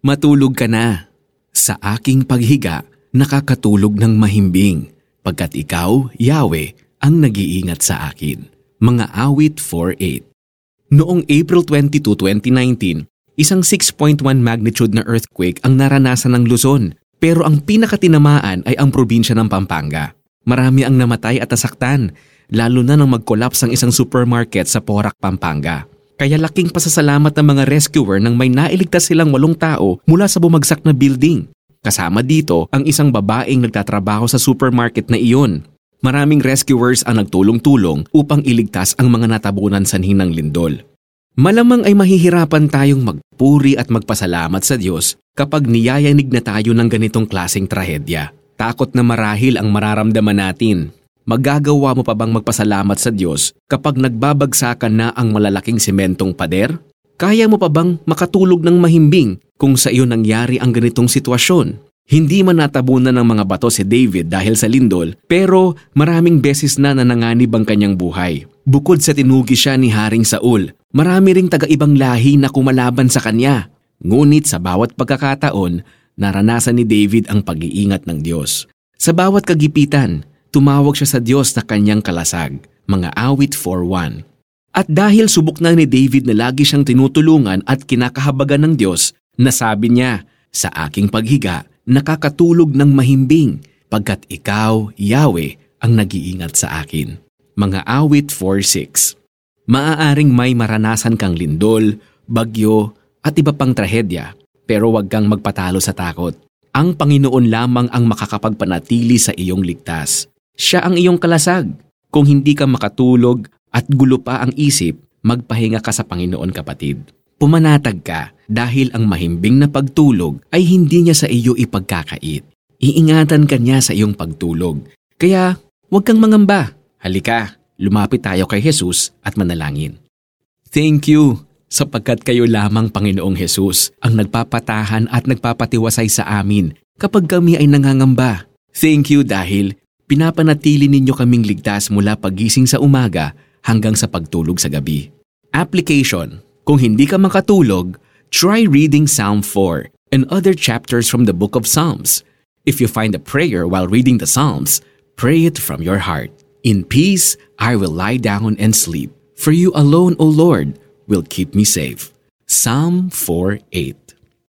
Matulog ka na. Sa aking paghiga, nakakatulog ng mahimbing, pagkat ikaw, Yahweh, ang nag-iingat sa akin. Mga awit 4.8 Noong April 22, 2019, isang 6.1 magnitude na earthquake ang naranasan ng Luzon, pero ang pinakatinamaan ay ang probinsya ng Pampanga. Marami ang namatay at nasaktan, lalo na nang mag-collapse ang isang supermarket sa Porac, Pampanga. Kaya laking pasasalamat ng mga rescuer nang may nailigtas silang walong tao mula sa bumagsak na building. Kasama dito ang isang babaeng nagtatrabaho sa supermarket na iyon. Maraming rescuers ang nagtulong-tulong upang iligtas ang mga natabunan sa ng lindol. Malamang ay mahihirapan tayong magpuri at magpasalamat sa Diyos kapag niyayanig na tayo ng ganitong klaseng trahedya. Takot na marahil ang mararamdaman natin Magagawa mo pa bang magpasalamat sa Diyos kapag nagbabagsakan na ang malalaking sementong pader? Kaya mo pa bang makatulog ng mahimbing kung sa iyo nangyari ang ganitong sitwasyon? Hindi man natabunan ng mga bato si David dahil sa lindol, pero maraming beses na nananganib ang kanyang buhay. Bukod sa tinugi siya ni Haring Saul, marami ring taga-ibang lahi na kumalaban sa kanya. Ngunit sa bawat pagkakataon, naranasan ni David ang pag-iingat ng Diyos. Sa bawat kagipitan, tumawag siya sa Diyos na kanyang kalasag, mga awit 4.1. At dahil subok na ni David na lagi siyang tinutulungan at kinakahabagan ng Diyos, nasabi niya, sa aking paghiga, nakakatulog ng mahimbing, pagkat ikaw, Yahweh, ang nag-iingat sa akin. Mga awit 4.6 Maaaring may maranasan kang lindol, bagyo, at iba pang trahedya, pero huwag kang magpatalo sa takot. Ang Panginoon lamang ang makakapagpanatili sa iyong ligtas. Siya ang iyong kalasag. Kung hindi ka makatulog at gulo pa ang isip, magpahinga ka sa Panginoon kapatid. Pumanatag ka dahil ang mahimbing na pagtulog ay hindi niya sa iyo ipagkakait. Iingatan ka niya sa iyong pagtulog. Kaya huwag kang mangamba. Halika, lumapit tayo kay Jesus at manalangin. Thank you sapagkat kayo lamang Panginoong Jesus ang nagpapatahan at nagpapatiwasay sa amin kapag kami ay nangangamba. Thank you dahil pinapanatili ninyo kaming ligtas mula pagising sa umaga hanggang sa pagtulog sa gabi. Application Kung hindi ka makatulog, try reading Psalm 4 and other chapters from the book of Psalms. If you find a prayer while reading the Psalms, pray it from your heart. In peace, I will lie down and sleep. For you alone, O Lord, will keep me safe. Psalm 4:8